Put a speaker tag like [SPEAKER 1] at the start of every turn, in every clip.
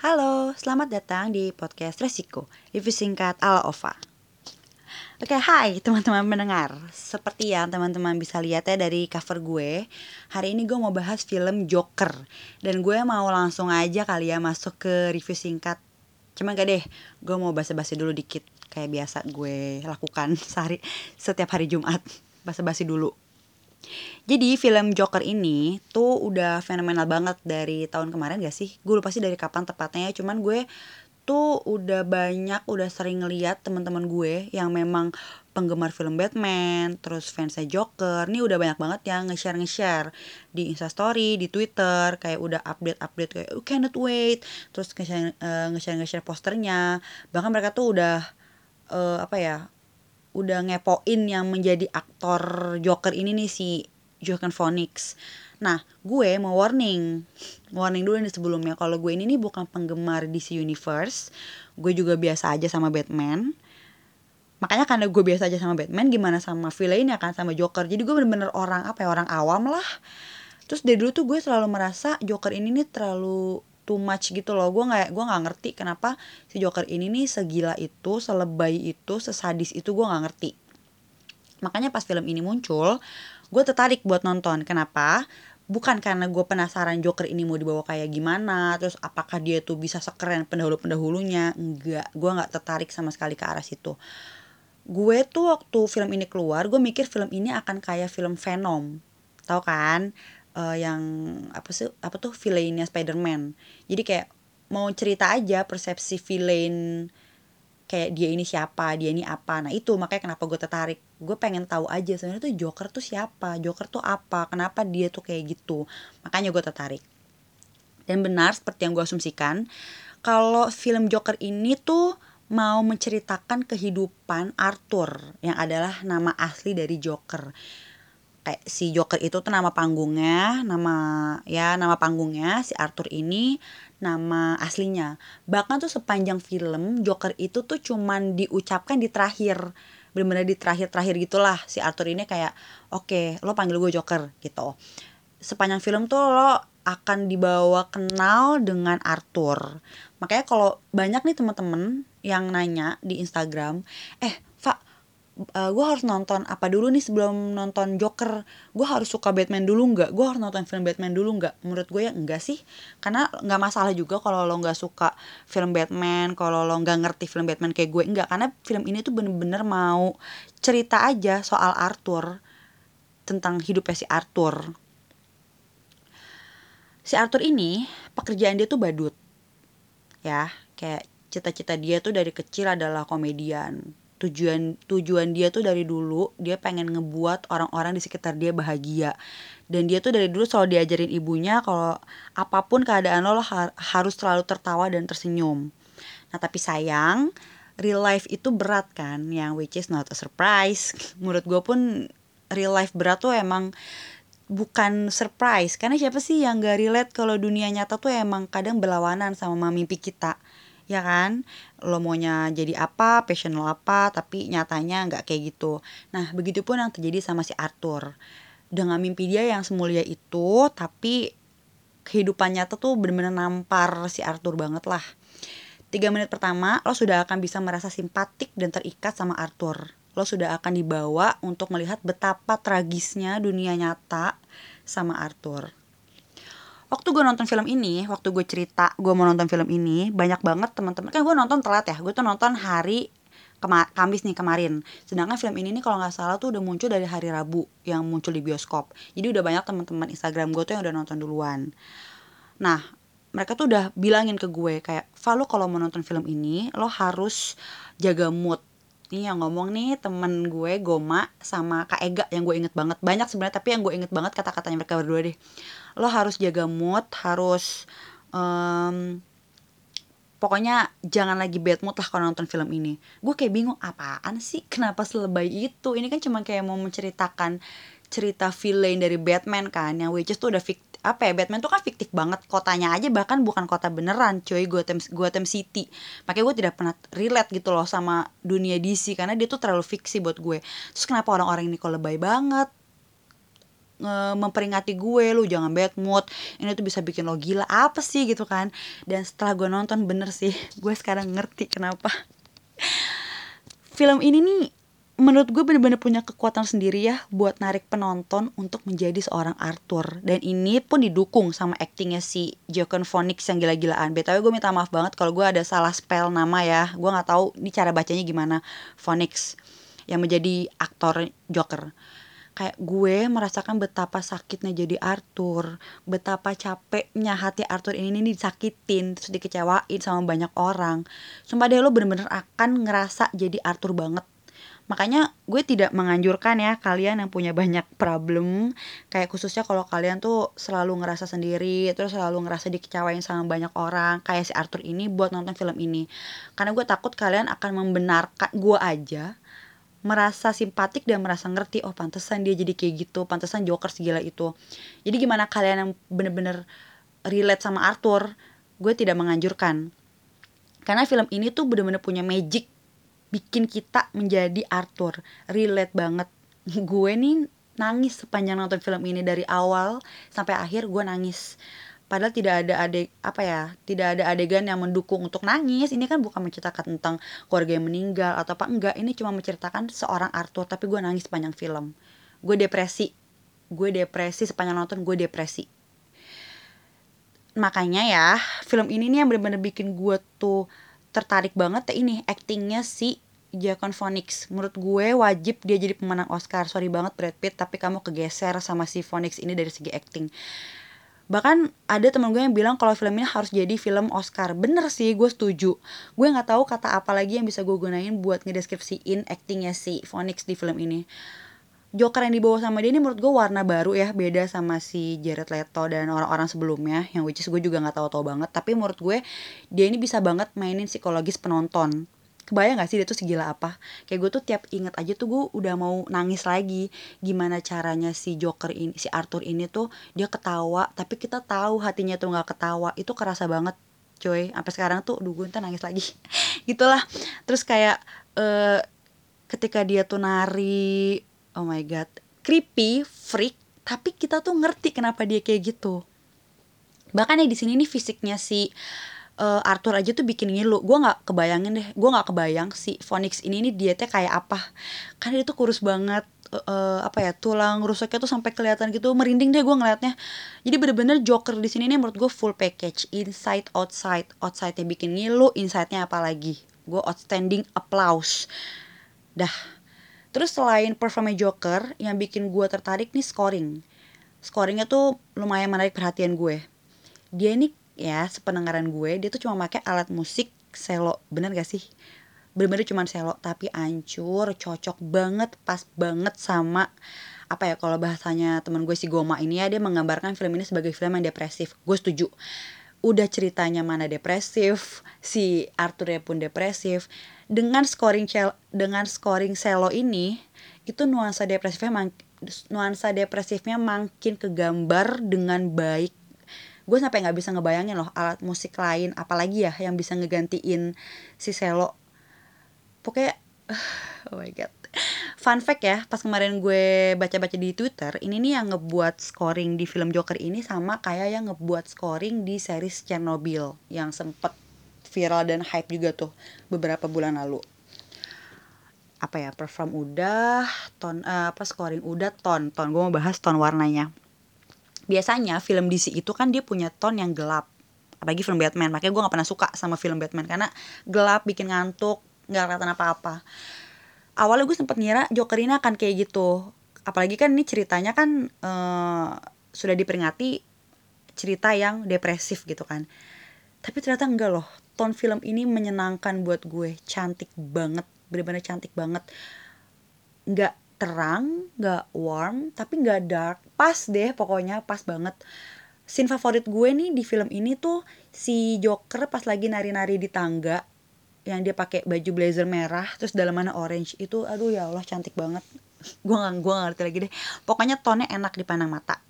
[SPEAKER 1] Halo, selamat datang di podcast Resiko, review singkat ala OVA. Oke, hai teman-teman pendengar. Seperti yang teman-teman bisa lihat ya dari cover gue, hari ini gue mau bahas film Joker. Dan gue mau langsung aja kali ya masuk ke review singkat. Cuma gak deh, gue mau basa-basi dulu dikit kayak biasa gue lakukan sehari setiap hari Jumat. Basa-basi dulu. Jadi film Joker ini tuh udah fenomenal banget dari tahun kemarin gak sih? Gue lupa sih dari kapan tepatnya, cuman gue tuh udah banyak udah sering ngeliat teman-teman gue yang memang penggemar film Batman, terus fansnya Joker, nih udah banyak banget yang nge-share nge-share di Instastory, di Twitter, kayak udah update-update kayak oh, cannot wait, terus nge-share uh, nge-share nge-share posternya, bahkan mereka tuh udah uh, apa ya, udah ngepoin yang menjadi aktor Joker ini nih si Joaquin Phoenix. Nah, gue mau warning, warning dulu nih sebelumnya kalau gue ini nih bukan penggemar DC Universe, gue juga biasa aja sama Batman. Makanya karena gue biasa aja sama Batman, gimana sama villain ya kan sama Joker. Jadi gue bener-bener orang apa ya orang awam lah. Terus dari dulu tuh gue selalu merasa Joker ini nih terlalu too much gitu loh. Gue nggak gue nggak ngerti kenapa si Joker ini nih segila itu selebay itu sesadis itu gue nggak ngerti. Makanya pas film ini muncul gue tertarik buat nonton. Kenapa? Bukan karena gue penasaran Joker ini mau dibawa kayak gimana terus apakah dia tuh bisa sekeren pendahulu pendahulunya enggak gue nggak tertarik sama sekali ke arah situ. Gue tuh waktu film ini keluar gue mikir film ini akan kayak film Venom. Tau kan uh, yang apa sih apa tuh villainnya Spider-Man. Jadi kayak mau cerita aja persepsi villain kayak dia ini siapa dia ini apa. Nah itu makanya kenapa gue tertarik. Gue pengen tahu aja sebenarnya tuh Joker tuh siapa Joker tuh apa kenapa dia tuh kayak gitu. Makanya gue tertarik. Dan benar seperti yang gue asumsikan kalau film Joker ini tuh mau menceritakan kehidupan Arthur yang adalah nama asli dari Joker kayak si Joker itu tuh nama panggungnya, nama ya nama panggungnya si Arthur ini nama aslinya. Bahkan tuh sepanjang film Joker itu tuh cuman diucapkan di terakhir. Bener-bener di terakhir-terakhir gitulah si Arthur ini kayak oke okay, lo panggil gue Joker gitu. Sepanjang film tuh lo akan dibawa kenal dengan Arthur. Makanya kalau banyak nih temen-temen yang nanya di Instagram, eh uh, eh, gue harus nonton apa dulu nih sebelum nonton Joker? Gue harus suka Batman dulu nggak? Gue harus nonton film Batman dulu nggak? Menurut gue ya enggak sih. Karena nggak masalah juga kalau lo nggak suka film Batman kalau lo nggak ngerti film Batman kayak gue enggak karena film ini tuh bener-bener mau cerita aja soal Arthur tentang hidupnya si Arthur. Si Arthur ini pekerjaan dia tuh badut. Ya kayak cita-cita dia tuh dari kecil adalah komedian tujuan tujuan dia tuh dari dulu dia pengen ngebuat orang-orang di sekitar dia bahagia. Dan dia tuh dari dulu selalu diajarin ibunya kalau apa pun keadaan lo, lo har harus selalu tertawa dan tersenyum. Nah tapi sayang real life itu berat kan yang which is not a surprise. Menurut gue pun real life berat tuh emang bukan surprise. Karena siapa sih yang gak relate kalau dunia nyata tuh emang kadang berlawanan sama mimpi kita ya kan? Lo maunya jadi apa passion lo apa tapi nyatanya nggak kayak gitu. Nah begitu pun yang terjadi sama si Arthur. Dengan mimpi dia yang semulia itu tapi kehidupan nyata tuh bener-bener nampar si Arthur banget lah. Tiga menit pertama lo sudah akan bisa merasa simpatik dan terikat sama Arthur. Lo sudah akan dibawa untuk melihat betapa tragisnya dunia nyata sama Arthur waktu gue nonton film ini waktu gue cerita gue mau nonton film ini banyak banget teman-teman kan gue nonton telat ya gue tuh nonton hari Kema Kamis nih kemarin. Sedangkan film ini nih kalau nggak salah tuh udah muncul dari hari Rabu yang muncul di bioskop. Jadi udah banyak teman-teman Instagram gue tuh yang udah nonton duluan. Nah mereka tuh udah bilangin ke gue kayak Val kalau mau nonton film ini lo harus jaga mood nih yang ngomong nih temen gue Goma sama Kak Ega yang gue inget banget. Banyak sebenarnya tapi yang gue inget banget kata-katanya mereka berdua deh. Lo harus jaga mood harus um, pokoknya jangan lagi bad mood lah kalau nonton film ini. Gue kayak bingung apaan sih? Kenapa selebay itu? Ini kan cuma kayak mau menceritakan cerita villain dari Batman kan yang which is tuh udah fiktif apa ya Batman tuh kan fiktif banget kotanya aja bahkan bukan kota beneran cuy Gotham Gotham City. Makanya gue tidak pernah relate gitu loh sama dunia DC karena dia tuh terlalu fiksi buat gue. Terus kenapa orang-orang ini kok lebay banget? Nge- memperingati gue lu jangan bad mood ini tuh bisa bikin lo gila apa sih? gitu kan. Dan setelah gue nonton bener sih gue sekarang ngerti kenapa. Film ini nih menurut gue bener-bener punya kekuatan sendiri ya buat narik penonton untuk menjadi seorang Arthur. Dan ini pun didukung sama aktingnya si Joaquin Phoenix yang gila-gilaan. Btw gue minta maaf banget kalau gue ada salah spell nama ya. Gue nggak tahu ini cara bacanya gimana. Phoenix yang menjadi aktor Joker. Kayak gue merasakan betapa sakitnya jadi Arthur betapa capeknya hati Arthur ini nih disakitin terus dikecewain sama banyak orang. Sumpah deh lo bener-bener akan ngerasa jadi Arthur banget makanya gue tidak menganjurkan ya kalian yang punya banyak problem. Kayak khususnya kalau kalian tuh selalu ngerasa sendiri terus selalu ngerasa dikecewain sama banyak orang. Kayak si Arthur ini buat nonton film ini. Karena gue takut kalian akan membenarkan gue aja merasa simpatik dan merasa ngerti oh pantesan dia jadi kayak gitu pantesan Joker segila itu. Jadi gimana kalian yang bener-bener relate sama Arthur? Gue tidak menganjurkan. Karena film ini tuh bener-bener punya magic bikin kita menjadi Arthur. Relate banget. Gue nih nangis sepanjang nonton film ini dari awal sampai akhir gue nangis. Padahal tidak ada adeg apa ya tidak ada adegan yang mendukung untuk nangis. Ini kan bukan menceritakan tentang keluarga yang meninggal atau apa enggak. Ini cuma menceritakan seorang Arthur tapi gue nangis sepanjang film. Gue depresi. Gue depresi sepanjang nonton gue depresi. Makanya ya film ini nih yang bener-bener bikin gue tuh tertarik banget ya ini actingnya si Joaquin Phoenix. Menurut gue wajib dia jadi pemenang Oscar. Sorry banget Brad Pitt tapi kamu kegeser sama si Phoenix ini dari segi acting. Bahkan ada teman gue yang bilang kalau film ini harus jadi film Oscar. Bener sih gue setuju. Gue nggak tahu kata apa lagi yang bisa gue gunain buat ngedeskripsiin actingnya si Phoenix di film ini Joker yang dibawa sama dia ini menurut gue warna baru ya beda sama si Jared Leto dan orang-orang sebelumnya yang which is gue juga nggak tahu-tahu banget. Tapi menurut gue dia ini bisa banget mainin psikologis penonton. Kebayang gak sih dia tuh segila apa? Kayak gue tuh tiap inget aja tuh gue udah mau nangis lagi. Gimana caranya si Joker ini si Arthur ini tuh dia ketawa tapi kita tahu hatinya tuh nggak ketawa. Itu kerasa banget coy. Sampai sekarang tuh duh gue nangis lagi. Gitulah. Terus kayak uh, ketika dia tuh nari oh my god. Creepy freak tapi kita tuh ngerti kenapa dia kayak gitu. Bahkan ya di sini nih fisiknya si uh, Arthur aja tuh bikin ngilu. Gue nggak kebayangin deh gue nggak kebayang si Phoenix ini nih dietnya kayak apa. Kan dia tuh kurus banget uh, apa ya tulang rusaknya tuh sampai kelihatan gitu merinding deh gue ngeliatnya. Jadi bener-bener Joker di sini nih menurut gue full package. Inside outside. Outside nya bikin ngilu inside nya apalagi gue outstanding applause. Dah terus selain performa Joker yang bikin gue tertarik nih scoring. Scoringnya tuh lumayan menarik perhatian gue. Dia ini ya sependengaran gue dia tuh cuma pakai alat musik selo. Bener gak sih? Bener-bener cuma selo tapi ancur cocok banget pas banget sama apa ya kalau bahasanya teman gue si Goma ini ya dia menggambarkan film ini sebagai film yang depresif. Gue setuju udah ceritanya mana depresif si Arthur pun depresif. Dengan scoring cel dengan scoring selo ini itu nuansa depresifnya mak nuansa depresifnya makin kegambar dengan baik. Gue sampai nggak bisa ngebayangin loh alat musik lain apalagi ya yang bisa ngegantiin si selo. Pokoknya oh my god fun fact ya pas kemarin gue baca-baca di twitter ini nih yang ngebuat scoring di film Joker ini sama kayak yang ngebuat scoring di series Chernobyl yang sempet viral dan hype juga tuh beberapa bulan lalu. Apa ya perform udah ton uh, apa scoring udah ton. Ton gue mau bahas ton warnanya. Biasanya film DC itu kan dia punya ton yang gelap. Apalagi film Batman makanya gue nggak pernah suka sama film Batman karena gelap bikin ngantuk nggak kelihatan apa-apa awalnya gue sempet ngira Joker ini akan kayak gitu. Apalagi kan ini ceritanya kan uh, sudah diperingati cerita yang depresif gitu kan. Tapi ternyata enggak loh. Ton film ini menyenangkan buat gue. Cantik banget. Bener-bener cantik banget. Nggak terang nggak warm tapi nggak dark. Pas deh pokoknya pas banget. Scene favorit gue nih di film ini tuh si Joker pas lagi nari-nari di tangga yang dia pakai baju blazer merah terus dalamannya orange itu aduh ya Allah cantik banget. Gue nggak gue ngerti lagi deh. Pokoknya tonnya enak dipandang mata.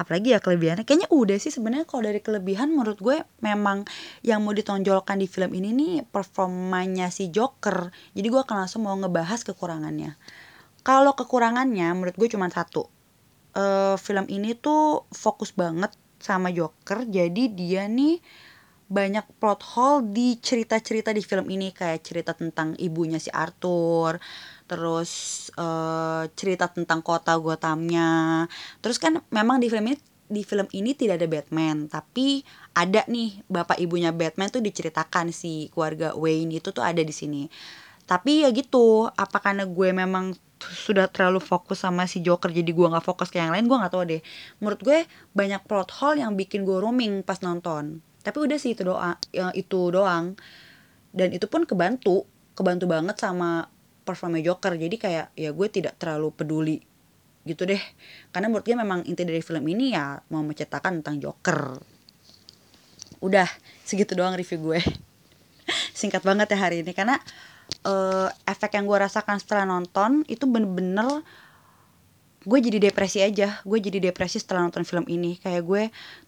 [SPEAKER 1] Apalagi ya kelebihannya. Kayaknya udah sih sebenarnya kalau dari kelebihan menurut gue memang yang mau ditonjolkan di film ini nih performanya si Joker. Jadi gue akan langsung mau ngebahas kekurangannya. Kalau kekurangannya menurut gue cuma satu. Uh, film ini tuh fokus banget sama Joker. Jadi dia nih banyak plot hole di cerita-cerita di film ini. Kayak cerita tentang ibunya si Arthur terus uh, cerita tentang kota Gothamnya. Terus kan memang di film ini di film ini tidak ada Batman tapi ada nih bapak ibunya Batman tuh diceritakan si keluarga Wayne itu tuh ada di sini. Tapi ya gitu apa karena gue memang sudah terlalu fokus sama si Joker jadi gue nggak fokus ke yang lain gue nggak tahu deh. Menurut gue banyak plot hole yang bikin gue roaming pas nonton tapi udah sih itu doa yang itu doang. Dan itu pun kebantu kebantu banget sama performa Joker. Jadi kayak ya gue tidak terlalu peduli gitu deh. Karena menurut gue memang inti dari film ini ya mau menceritakan tentang Joker. Udah segitu doang review gue. Singkat banget ya hari ini. Karena uh, efek yang gue rasakan setelah nonton itu bener-bener gue jadi depresi aja. Gue jadi depresi setelah nonton film ini. Kayak gue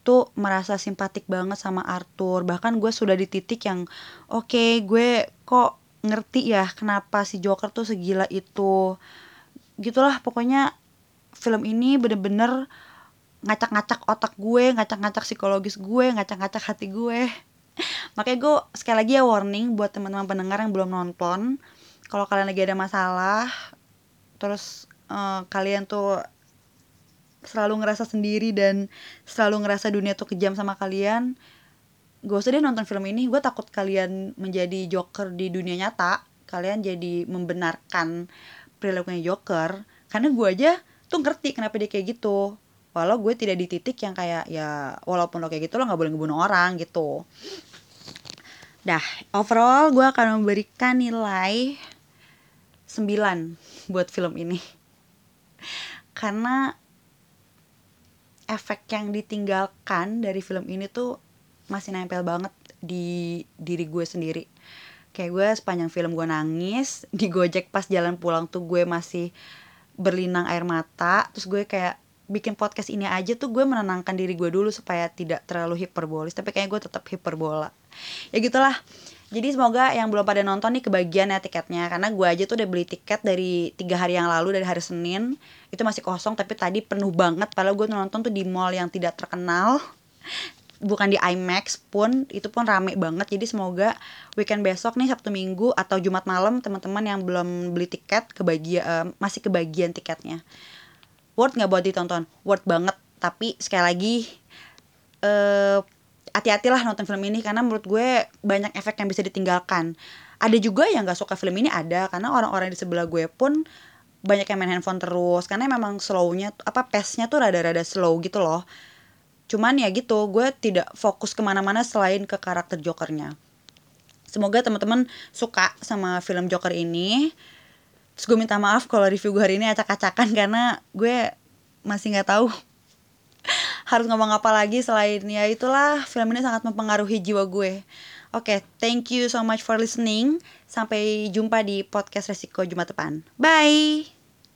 [SPEAKER 1] tuh merasa simpatik banget sama Arthur. Bahkan gue sudah di titik yang oke okay, gue kok ngerti ya kenapa si Joker tuh segila itu. Gitulah pokoknya film ini bener-bener ngacak-ngacak otak gue ngacak-ngacak psikologis gue ngacak-ngacak hati gue. Makanya gue sekali lagi ya warning buat teman-teman pendengar yang belum nonton. Kalau kalian lagi ada masalah terus uh, kalian tuh selalu ngerasa sendiri dan selalu ngerasa dunia tuh kejam sama kalian gue usah deh nonton film ini. Gue takut kalian menjadi joker di dunia nyata. Kalian jadi membenarkan perilakunya joker. Karena gue aja tuh ngerti kenapa dia kayak gitu. Walau gue tidak di titik yang kayak ya walaupun lo kayak gitu lo nggak boleh ngebunuh orang gitu. Dah overall gue akan memberikan nilai 9 buat film ini karena efek yang ditinggalkan dari film ini tuh masih nempel banget di diri gue sendiri. Kayak gue sepanjang film gue nangis di gojek pas jalan pulang tuh gue masih berlinang air mata terus gue kayak bikin podcast ini aja tuh gue menenangkan diri gue dulu supaya tidak terlalu hiperbolis tapi kayaknya gue tetap hiperbola. Ya gitulah jadi semoga yang belum pada nonton nih kebagian ya tiketnya. Karena gue aja tuh udah beli tiket dari tiga hari yang lalu dari hari Senin. Itu masih kosong tapi tadi penuh banget. Padahal gue nonton tuh di mall yang tidak terkenal. Bukan di IMAX pun itu pun rame banget. Jadi semoga weekend besok nih Sabtu Minggu atau Jumat malam teman-teman yang belum beli tiket kebagian uh, masih kebagian tiketnya. Worth nggak buat ditonton? Worth banget. Tapi sekali lagi uh, hati-hatilah nonton film ini karena menurut gue banyak efek yang bisa ditinggalkan. Ada juga yang nggak suka film ini ada. Karena orang-orang di sebelah gue pun banyak yang main handphone terus. Karena memang slownya apa pace-nya tuh rada-rada slow gitu loh. Cuman ya gitu gue tidak fokus ke mana-mana selain ke karakter Jokernya. Semoga teman-teman suka sama film Joker ini. Terus gue minta maaf kalau review gue hari ini acak-acakan karena gue masih nggak tahu harus ngomong apa lagi selain ya itulah film ini sangat mempengaruhi jiwa gue. Oke, okay, thank you so much for listening. Sampai jumpa di podcast Resiko Jumat depan. Bye.